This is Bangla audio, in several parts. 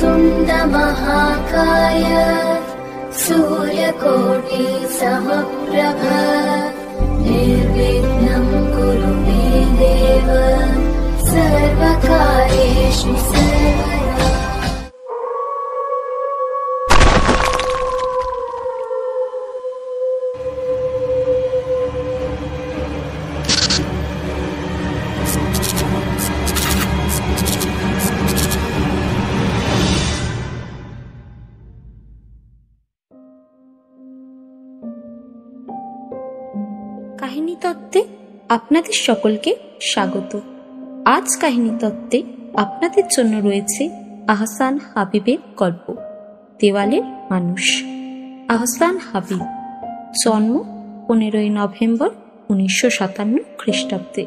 तुण्डमहाकाय सूर्यकोटि समप्रभ निर्विघ्नम् कुरु मे देव सर्वकारेषु सर्व কাহিনী তত্ত্বে আপনাদের সকলকে স্বাগত। আজ কাহিনী তত্ত্বে আপনাদের জন্য রয়েছে আহসান হাবিবের গল্প, দেওয়ালের মানুষ। আহসান হাবিব, জন্ম পনেরোই নভেম্বর উনিশশো সাতান্ন খ্রিস্টাব্দে।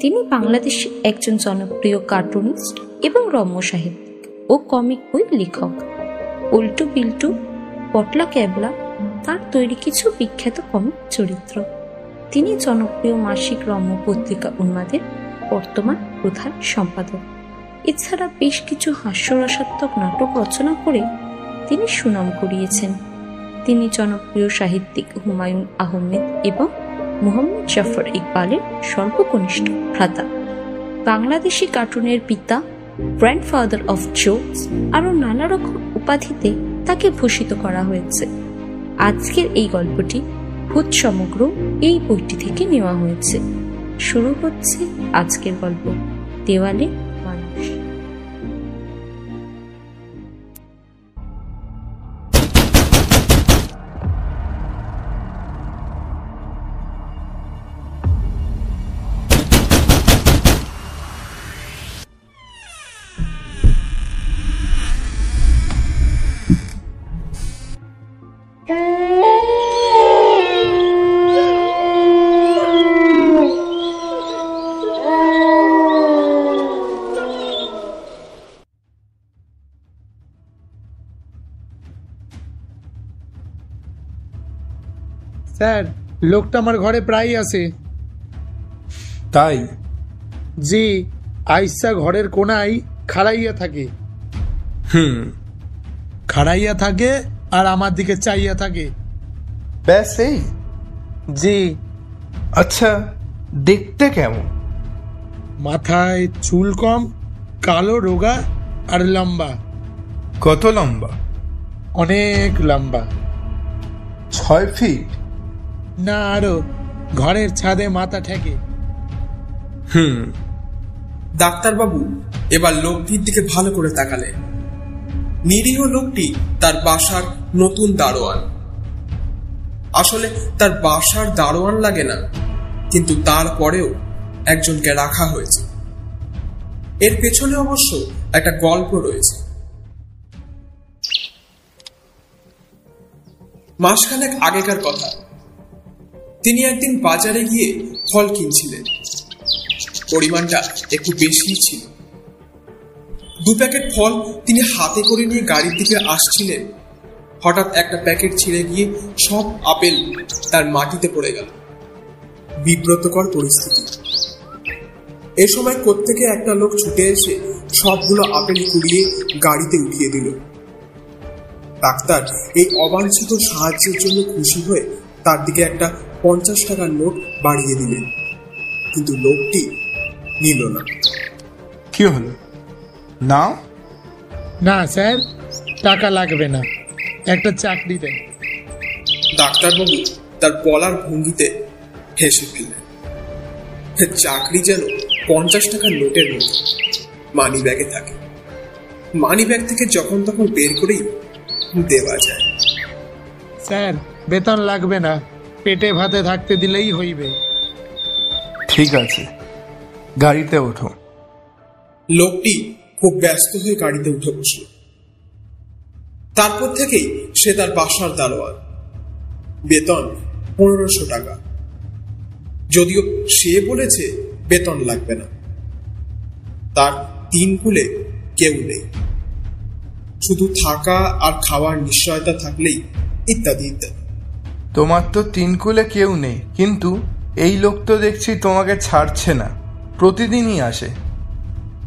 তিনি বাংলাদেশের একজন জনপ্রিয় কার্টুনিস্ট এবং রম্য সাহিত্যিক ও কমিক বই লেখক। উল্টু বিল্টু পটলা ক্যাবলা তার তৈরি কিছু বিখ্যাত কমিক চরিত্র। তিনি জনপ্রিয় মাসিক রম্য পত্রিকা উন্মাদের বর্তমান প্রধান সম্পাদক। এছাড়া বেশ কিছু হাস্যরসাত্মক নাটক রচনা করে তিনি সুনাম কুড়িয়েছেন। তিনি জনপ্রিয় সাহিত্যিক হুমায়ুন আহমেদ এবং মোহাম্মদ জাফর ইকবালের সর্বকনিষ্ঠ ভ্রাতা। বাংলাদেশি কার্টুনের পিতা গ্র্যান্ডফাদার অফ জোকস আরও নানা রকম উপাধিতে তাকে ভূষিত করা হয়েছে। আজকের এই গল্পটি ভূত সমগ্র এই বইটি থেকে নেওয়া হয়েছে। শুরু হচ্ছে আজকের গল্প। দেওয়ালে স্যার লোকটা আমার ঘরে প্রায়ই আসে। তাই? জি আইসা ঘরের কোনায় খাড়াইয়া থাকে। হুম। খাড়াইয়া থাকে আর আমার দিকে চাইয়া থাকে। ব্যাস এই? জি। আচ্ছা দেখতে কেমন? মাথায় চুল কম কালো রোগা আর লম্বা। কত লম্বা? অনেক লম্বা। ছয় ফিট? না আরও। ঘরের ছাদে মাথা ঠেকে। হুম। ডাক্তারবাবু, এবার লোকটির দিকে ভালো করে তাকালেন নিরীহ লোকটি তার বাসার নতুন দারোয়ান। আসলে তার বাসার দারোয়ান লাগে না, কিন্তু তারপরেও একজনকে রাখা হয়েছে। এর পেছনে অবশ্য একটা গল্প রয়েছে। মাসখানেক আগেকার কথা। তিনি একদিন বাজারে গিয়ে ফল কিনছিলেন। পরিমাণটা একটু বেশিই ছিল। দু প্যাকেট ফল তিনি হাতে করে নিয়ে গাড়ির দিকে আসছিলেন। হঠাৎ একটা প্যাকেট ছিঁড়ে গিয়ে সব আপেল তার মাটিতে পড়ে গেল। বিব্রতকর পরিস্থিতি। এ সময় কোত্থেকে একটা লোক ছুটে এসে সবগুলো আপেল কুড়িয়ে গাড়িতে উঠিয়ে দিল। ডাক্তার এই অবাঞ্ছিত সাহায্যের জন্য খুশি হয়ে তার দিকে একটা পঞ্চাশ টাকার নোট বাড়িয়ে দিলেন কিন্তু লোকটি নিল না। কি হলো? নাও। না স্যার টাকা লাগবে না। একটা চাকরি দেন। ডাক্তারবাবু তার বলার ভঙ্গিতে হেসে ফেললেন। চাকরি যেন পঞ্চাশ টাকার নোটের মতো। মানি ব্যাগে থাকে। মানি ব্যাগ থেকে যখন তখন বের করেই দেওয়া যায়। স্যার বেতন লাগবে না। পেটে ভাতে থাকতে দিলেই হইবে। ঠিক আছে। গাড়িতে ওঠো। লোকটি খুব ব্যস্ত হয়ে গাড়িতে উঠে বসল। তারপর থেকেই সে তার বাসার দারোয়ান। বেতন পনেরোশো টাকা। যদিও সে বলেছে বেতন লাগবে না। তার তিন কুলে কেউ নেই। শুধু থাকা আর খাওয়ার নিশ্চয়তা থাকলেই ইত্যাদি ইত্যাদি। তোমার তো তিন কুলে কেউ নেই কিন্তু এই লোক তো দেখছি তোমাকে ছাড়ছে না। প্রতিদিনই আসে।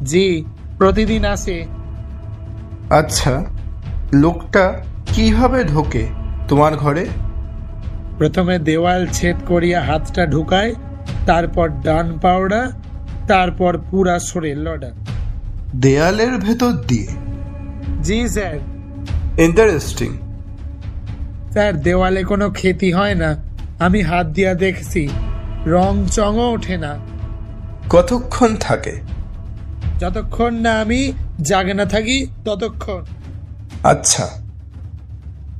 জি প্রতিদিন আসে। আচ্ছা লোকটা কীভাবে ঢোকে তোমার ঘরে? প্রথমে দেওয়াল ছেদ করিয়া হাতটা ঢুকায় তারপর ডান পাওড়া তারপর পুরা শরীর লডা দেয়ালের ভেতর দিয়ে? জি স্যার। ইন্টারেস্টিং। স্যার দেওয়ালে কোনো ক্ষতি হয় না। আমি হাত দিয়া দেখছি রং চঙও ওঠে না। কতক্ষণ থাকে? যতক্ষণ না আমি জাগে না থাকি ততক্ষণ। আচ্ছা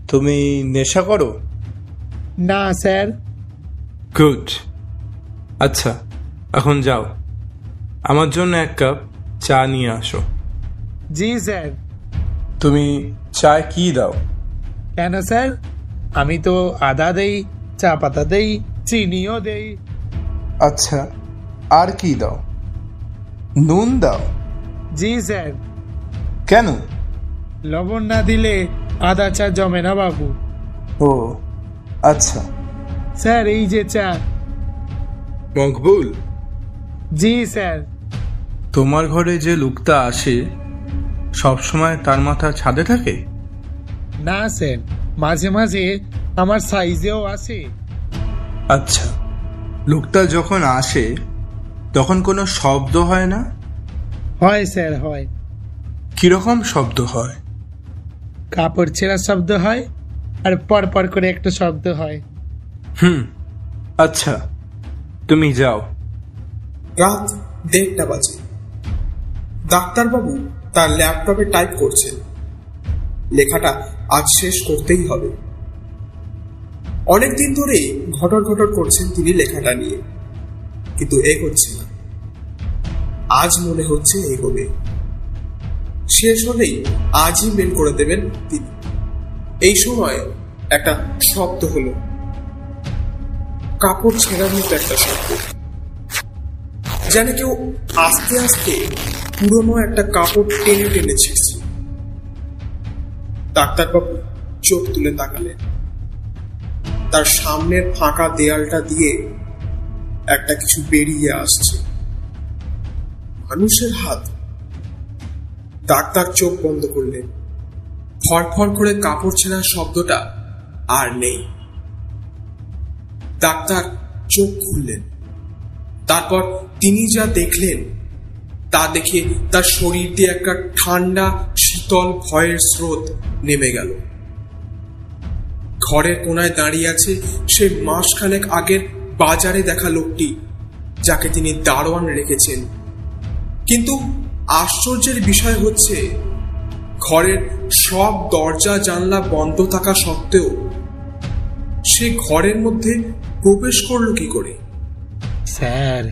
তুমি নেশা করো? না স্যার। গুড। আচ্ছা এখন যাও। আমার জন্য এক কাপ চা নিয়ে আসো। জি স্যার। তুমি চা কি দাও? কেন স্যার? আমি তো আদা দেই চা পাতা দেই চিনিও দেই। আচ্ছা আর কি দাও? নুন দাও? জি স্যার। কেন? লবণ না দিলে আদা চা জমে না বাবু। ও আচ্ছা। স্যার এই যে চা। মকবুল? জি স্যার। তোমার ঘরে যে লোকটা আসে সব সময় তার মাথা ছাদে থাকে? না স্যার। মাঝে মাঝে আমার সাইজেও আসে। আচ্ছা লোকটা যখন আসে তখন কোনো শব্দ হয় না? হয় স্যার হয়। কীরকম শব্দ হয়? কাপড় ছেঁড়া শব্দ হয় আর পর পর করে একটা শব্দ হয়। হুম আচ্ছা তুমি যাও। রাত দেড়টা বাজে। ডাক্তারবাবু তার ল্যাপটপে টাইপ করছেন। লেখাটা আজ শেষ করতেই হবে। অনেকদিন ধরে ঘটর ঘটর করছেন তিনি লেখাটা নিয়ে। কিন্তু এগোচ্ছে না। আজ মনে হচ্ছে এগোবে। শেষ হলেই আজই মেল করে দেবেন তিনি। এই সময় একটা শব্দ হলো। কাপড় ছেঁড়ার মতো একটা শব্দ। যেন কেউ আস্তে আস্তে পুরনো একটা কাপড় টেনে টেনে ছিঁড়ছে ডাক্তারবাবু চোখ তুলে তাকালেন। তার সামনের ফাঁকা দেয়ালটা দিয়ে একটা কিছু বেরিয়ে আসছে। মানুষের হাত। ডাক্তার চোখ বন্ধ করলেন। ফড়ফড় করে কাপড় ছেঁড়ার শব্দটা আর নেই। ডাক্তার চোখ খুললেন। তারপর তিনি যা দেখলেন তা দেখে তার শরীর দিয়ে একটা ঠান্ডা, শীতল ভয়ের স্রোত নেমে গেল। ঘরের কোনায় দাঁড়িয়ে আছে সে মাসখানেক আগের বাজারে দেখা লোকটি, যাকে তিনি দারোয়ান রেখেছেন। কিন্তু আশ্চর্যের বিষয় হচ্ছে, ঘরের সব দরজা, জানলা বন্ধ থাকা সত্ত্বেও সে ঘরের মধ্যে প্রবেশ করল কি করে? স্যার,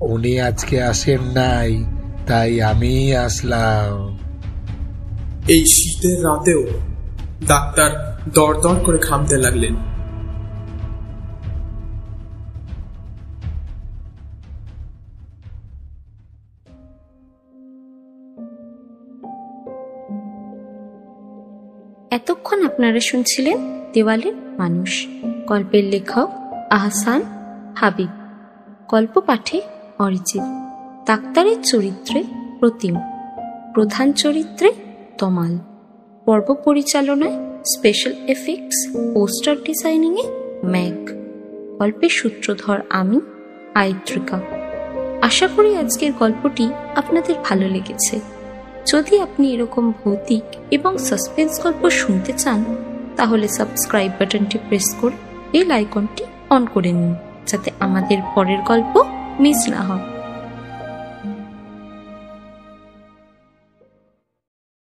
উনি আজকে আসেন নাই। তাই আমি আসলাম এই শীতের রাতেও ডাক্তার দরদর করে ঘামতে লাগলেন এতক্ষণ আপনারা শুনছিলেন দেওয়ালের মানুষ। গল্পের লেখক আহসান হাবিব। গল্প পাঠে অরিজিৎ। ডাক্তারের চরিত্রে প্রতিম। প্রধান চরিত্রে তমাল। পর্ব পরিচালনায় স্পেশাল এফেক্টস পোস্টার ডিজাইনিংয়ে ম্যাক গল্পের সূত্রধর আমি, আয়ত্রিকা। আশা করি আজকের গল্পটি আপনাদের ভালো লেগেছে। যদি আপনি এরকম ভৌতিক এবং সাসপেন্স গল্প শুনতে চান, তাহলে সাবস্ক্রাইব বাটনটি প্রেস করে বেল আইকনটি অন করে নিন, যাতে আমাদের পরের গল্প মিস না হয়।